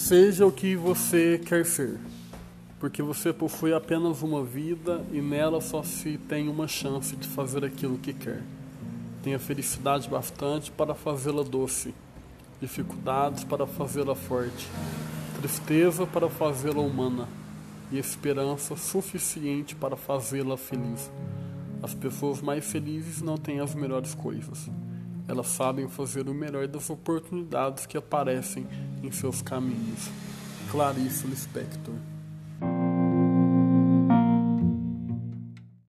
Seja o que você quer ser, porque você possui apenas uma vida e nela só se tem uma chance de fazer aquilo que quer. Tenha felicidade bastante para fazê-la doce, dificuldades para fazê-la forte, tristeza para fazê-la humana e esperança suficiente para fazê-la feliz. As pessoas mais felizes não têm as melhores coisas. Elas sabem fazer o melhor das oportunidades que aparecem em seus caminhos. Clarice Lispector